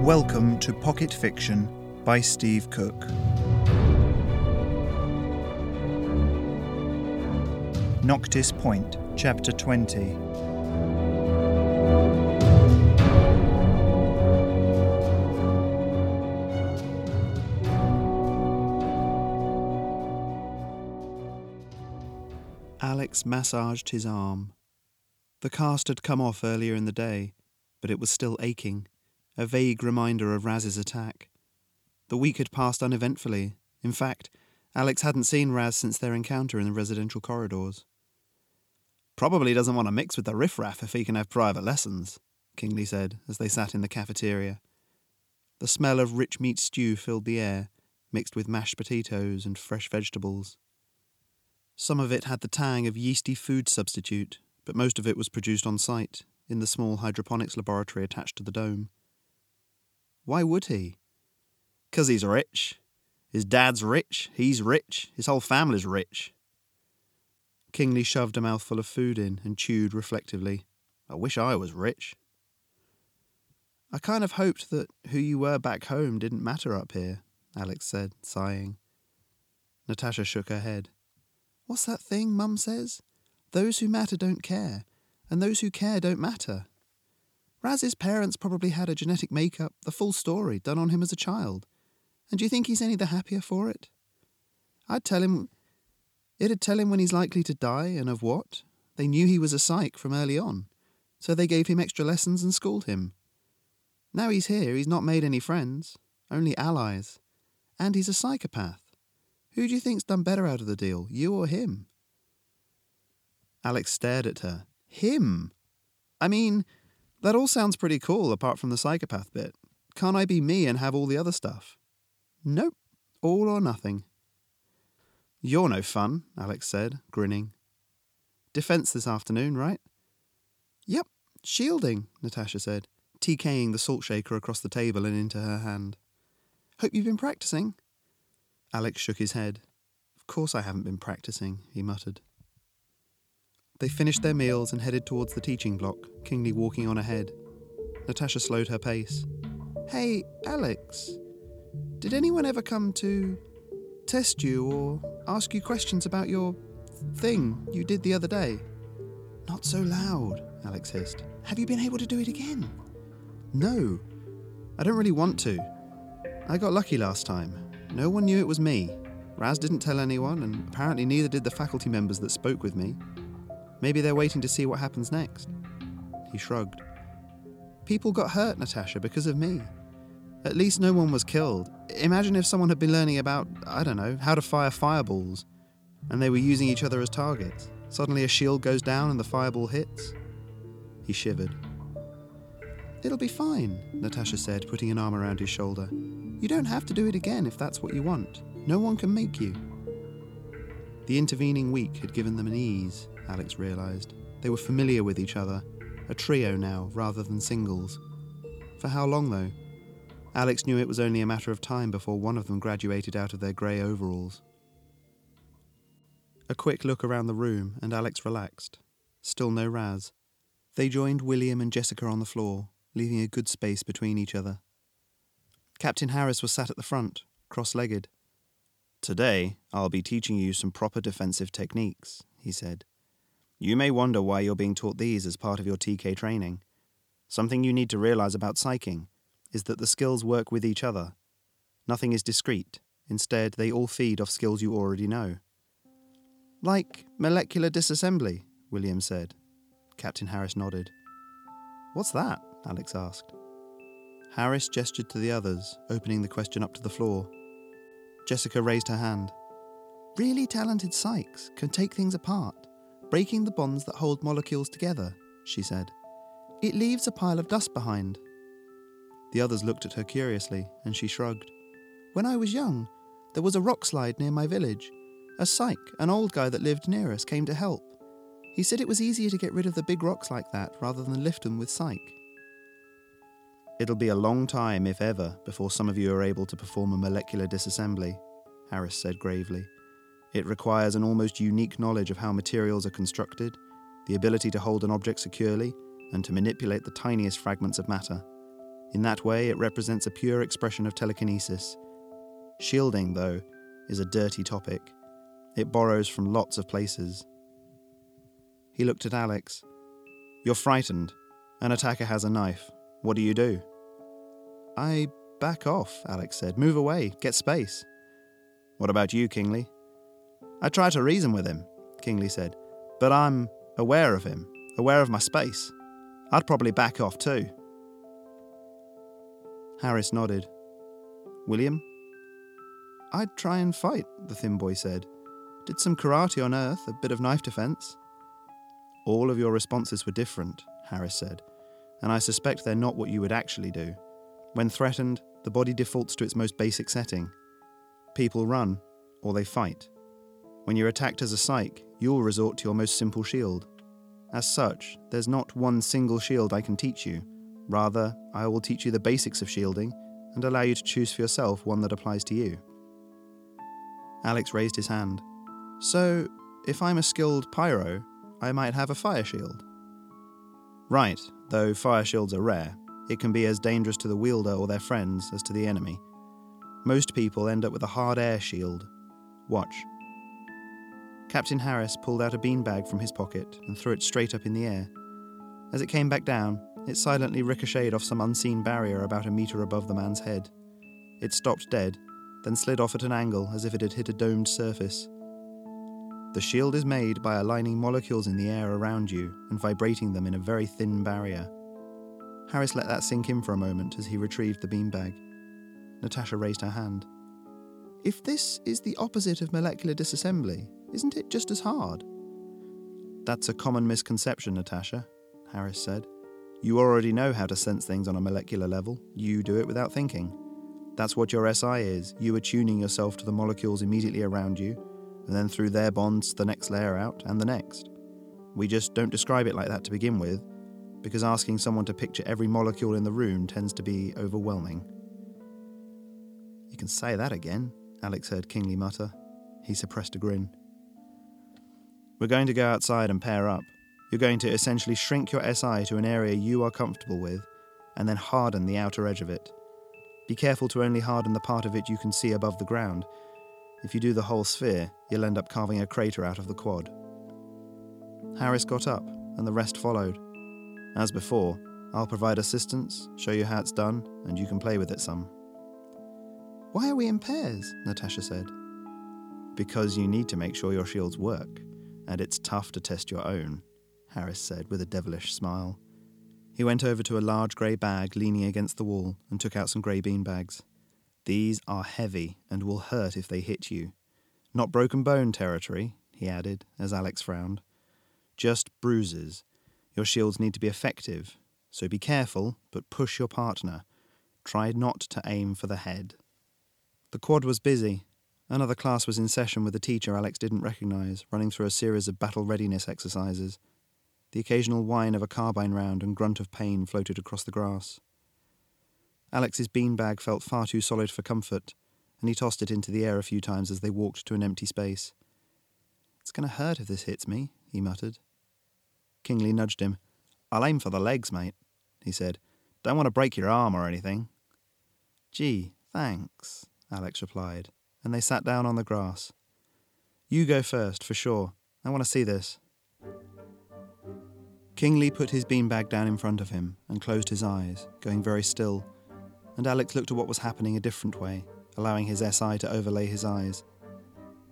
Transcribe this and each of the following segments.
Welcome to Pocket Fiction by Steve Cook. Noctis Point, Chapter 20. Alex massaged his arm. The cast had come off earlier in the day, but it was still aching, a vague reminder of Raz's attack. The week had passed uneventfully. In fact, Alex hadn't seen Raz since their encounter in the residential corridors. Probably doesn't want to mix with the riffraff if he can have private lessons, Kingley said as they sat in the cafeteria. The smell of rich meat stew filled the air, mixed with mashed potatoes and fresh vegetables. Some of it had the tang of yeasty food substitute, but most of it was produced on site, in the small hydroponics laboratory attached to the dome. Why would he? 'Cause he's rich. His dad's rich, he's rich, his whole family's rich. Kingley shoved a mouthful of food in and chewed reflectively. I wish I was rich. I kind of hoped that who you were back home didn't matter up here, Alex said, sighing. Natasha shook her head. What's that thing Mum says? Those who matter don't care, and those who care don't matter. Raz's parents probably had a genetic makeup, the full story, done on him as a child. And do you think he's any the happier for it? I'd tell him. It'd tell him when he's likely to die and of what. They knew he was a psych from early on, so they gave him extra lessons and schooled him. Now he's here, he's not made any friends, only allies. And he's a psychopath. Who do you think's done better out of the deal, you or him? Alex stared at her. Him? I mean, that all sounds pretty cool apart from the psychopath bit. Can't I be me and have all the other stuff? Nope, all or nothing. You're no fun, Alex said, grinning. Defense this afternoon, right? Yep, shielding, Natasha said, TKing the salt shaker across the table and into her hand. Hope you've been practicing. Alex shook his head. Of course I haven't been practicing, he muttered. They finished their meals and headed towards the teaching block, Kingley walking on ahead. Natasha slowed her pace. Hey, Alex, did anyone ever come to test you or ask you questions about your thing you did the other day? Not so loud, Alex hissed. Have you been able to do it again? No. I don't really want to. I got lucky last time. No one knew it was me. Raz didn't tell anyone, and apparently neither did the faculty members that spoke with me. Maybe they're waiting to see what happens next. He shrugged. People got hurt, Natasha, because of me. At least no one was killed. Imagine if someone had been learning about, I don't know, how to fire fireballs, and they were using each other as targets. Suddenly a shield goes down and the fireball hits. He shivered. It'll be fine, Natasha said, putting an arm around his shoulder. You don't have to do it again if that's what you want. No one can make you. The intervening week had given them an ease, Alex realised. They were familiar with each other, a trio now rather than singles. For how long, though? Alex knew it was only a matter of time before one of them graduated out of their grey overalls. A quick look around the room, and Alex relaxed. Still no Raz. They joined William and Jessica on the floor, leaving a good space between each other. Captain Harris was sat at the front, cross legged. Today, I'll be teaching you some proper defensive techniques, he said. You may wonder why you're being taught these as part of your TK training. Something you need to realize about psyching is that the skills work with each other. Nothing is discrete. Instead, they all feed off skills you already know. Like molecular disassembly, William said. Captain Harris nodded. What's that? Alex asked. Harris gestured to the others, opening the question up to the floor. Jessica raised her hand. Really talented psychs can take things apart, breaking the bonds that hold molecules together, she said. It leaves a pile of dust behind. The others looked at her curiously, and she shrugged. When I was young, there was a rock slide near my village. A psych, an old guy that lived near us, came to help. He said it was easier to get rid of the big rocks like that rather than lift them with psych. It'll be a long time, if ever, before some of you are able to perform a molecular disassembly, Harris said gravely. It requires an almost unique knowledge of how materials are constructed, the ability to hold an object securely, and to manipulate the tiniest fragments of matter. In that way, it represents a pure expression of telekinesis. Shielding, though, is a dirty topic. It borrows from lots of places. He looked at Alex. You're frightened. An attacker has a knife. What do you do? I back off, Alex said. Move away. Get space. What about you, Kingley? I try to reason with him, Kingley said, but I'm aware of him, aware of my space. I'd probably back off too. Harris nodded. William? I'd try and fight, the thin boy said. Did some karate on Earth, a bit of knife defense. All of your responses were different, Harris said, and I suspect they're not what you would actually do. When threatened, the body defaults to its most basic setting. People run, or they fight. When you're attacked as a psych, you'll resort to your most simple shield. As such, there's not one single shield I can teach you. Rather, I will teach you the basics of shielding and allow you to choose for yourself one that applies to you. Alex raised his hand. So, if I'm a skilled pyro, I might have a fire shield. Right, though fire shields are rare, it can be as dangerous to the wielder or their friends as to the enemy. Most people end up with a hard air shield. Watch. Captain Harris pulled out a beanbag from his pocket and threw it straight up in the air. As it came back down, it silently ricocheted off some unseen barrier about a metre above the man's head. It stopped dead, then slid off at an angle as if it had hit a domed surface. The shield is made by aligning molecules in the air around you and vibrating them in a very thin barrier. Harris let that sink in for a moment as he retrieved the beanbag. Natasha raised her hand. If this is the opposite of molecular disassembly, isn't it just as hard? That's a common misconception, Natasha, Harris said. You already know how to sense things on a molecular level. You do it without thinking. That's what your SI is. You are tuning yourself to the molecules immediately around you, and then through their bonds, the next layer out, and the next. We just don't describe it like that to begin with, because asking someone to picture every molecule in the room tends to be overwhelming. You can say that again, Alex heard Kingley mutter. He suppressed a grin. We're going to go outside and pair up. You're going to essentially shrink your SI to an area you are comfortable with, and then harden the outer edge of it. Be careful to only harden the part of it you can see above the ground. If you do the whole sphere, you'll end up carving a crater out of the quad. Harris got up, and the rest followed. As before, I'll provide assistance, show you how it's done, and you can play with it some. Why are we in pairs? Natasha said. Because you need to make sure your shields work and it's tough to test your own, Harris said with a devilish smile. He went over to a large grey bag leaning against the wall and took out some grey bean bags. These are heavy and will hurt if they hit you. Not broken bone territory, he added as Alex frowned. Just bruises. Your shields need to be effective, so be careful, but push your partner. Try not to aim for the head. The quad was busy, Another class was in session with a teacher Alex didn't recognise, running through a series of battle readiness exercises. The occasional whine of a carbine round and grunt of pain floated across the grass. Alex's beanbag felt far too solid for comfort, and he tossed it into the air a few times as they walked to an empty space. It's going to hurt if this hits me, he muttered. Kingley nudged him. I'll aim for the legs, mate, he said. Don't want to break your arm or anything. Gee, thanks, Alex replied and they sat down on the grass. You go first, for sure. I want to see this. Kingley put his beanbag down in front of him and closed his eyes, going very still, and Alex looked at what was happening a different way, allowing his SI to overlay his eyes.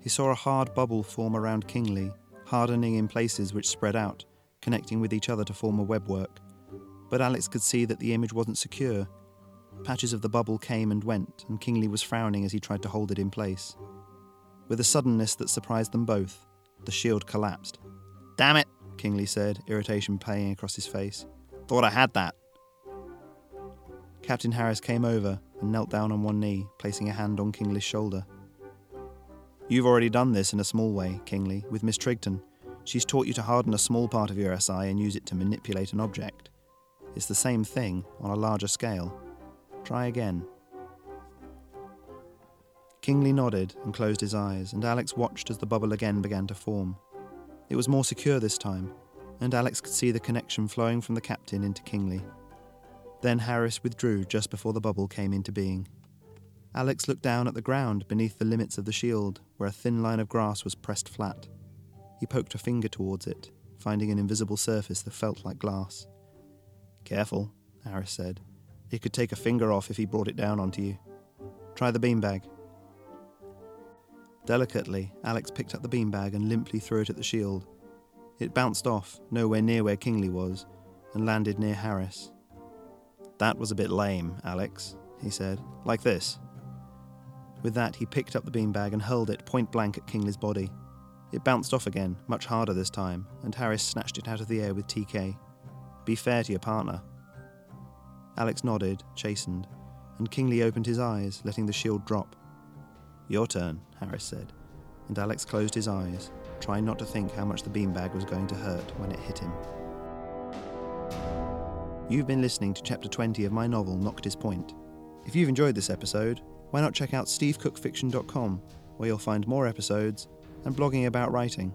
He saw a hard bubble form around Kingley, hardening in places which spread out, connecting with each other to form a webwork. But Alex could see that the image wasn't secure, Patches of the bubble came and went, and Kingley was frowning as he tried to hold it in place. With a suddenness that surprised them both, the shield collapsed. Damn it, Kingley said, irritation playing across his face. Thought I had that. Captain Harris came over and knelt down on one knee, placing a hand on Kingley's shoulder. You've already done this in a small way, Kingley, with Miss Trigton. She's taught you to harden a small part of your SI and use it to manipulate an object. It's the same thing on a larger scale. Try again. Kingley nodded and closed his eyes, and Alex watched as the bubble again began to form. It was more secure this time, and Alex could see the connection flowing from the captain into Kingley. Then Harris withdrew just before the bubble came into being. Alex looked down at the ground beneath the limits of the shield, where a thin line of grass was pressed flat. He poked a finger towards it, finding an invisible surface that felt like glass. Careful, Harris said. It could take a finger off if he brought it down onto you. Try the beanbag. Delicately, Alex picked up the beanbag and limply threw it at the shield. It bounced off, nowhere near where Kingsley was, and landed near Harris. That was a bit lame, Alex, he said. Like this. With that, he picked up the beanbag and hurled it point blank at Kingsley's body. It bounced off again, much harder this time, and Harris snatched it out of the air with TK. Be fair to your partner. Alex nodded, chastened, and Kingsley opened his eyes, letting the shield drop. Your turn, Harris said, and Alex closed his eyes, trying not to think how much the beanbag was going to hurt when it hit him. You've been listening to chapter 20 of my novel Noctis Point. If you've enjoyed this episode, why not check out stevecookfiction.com, where you'll find more episodes and blogging about writing.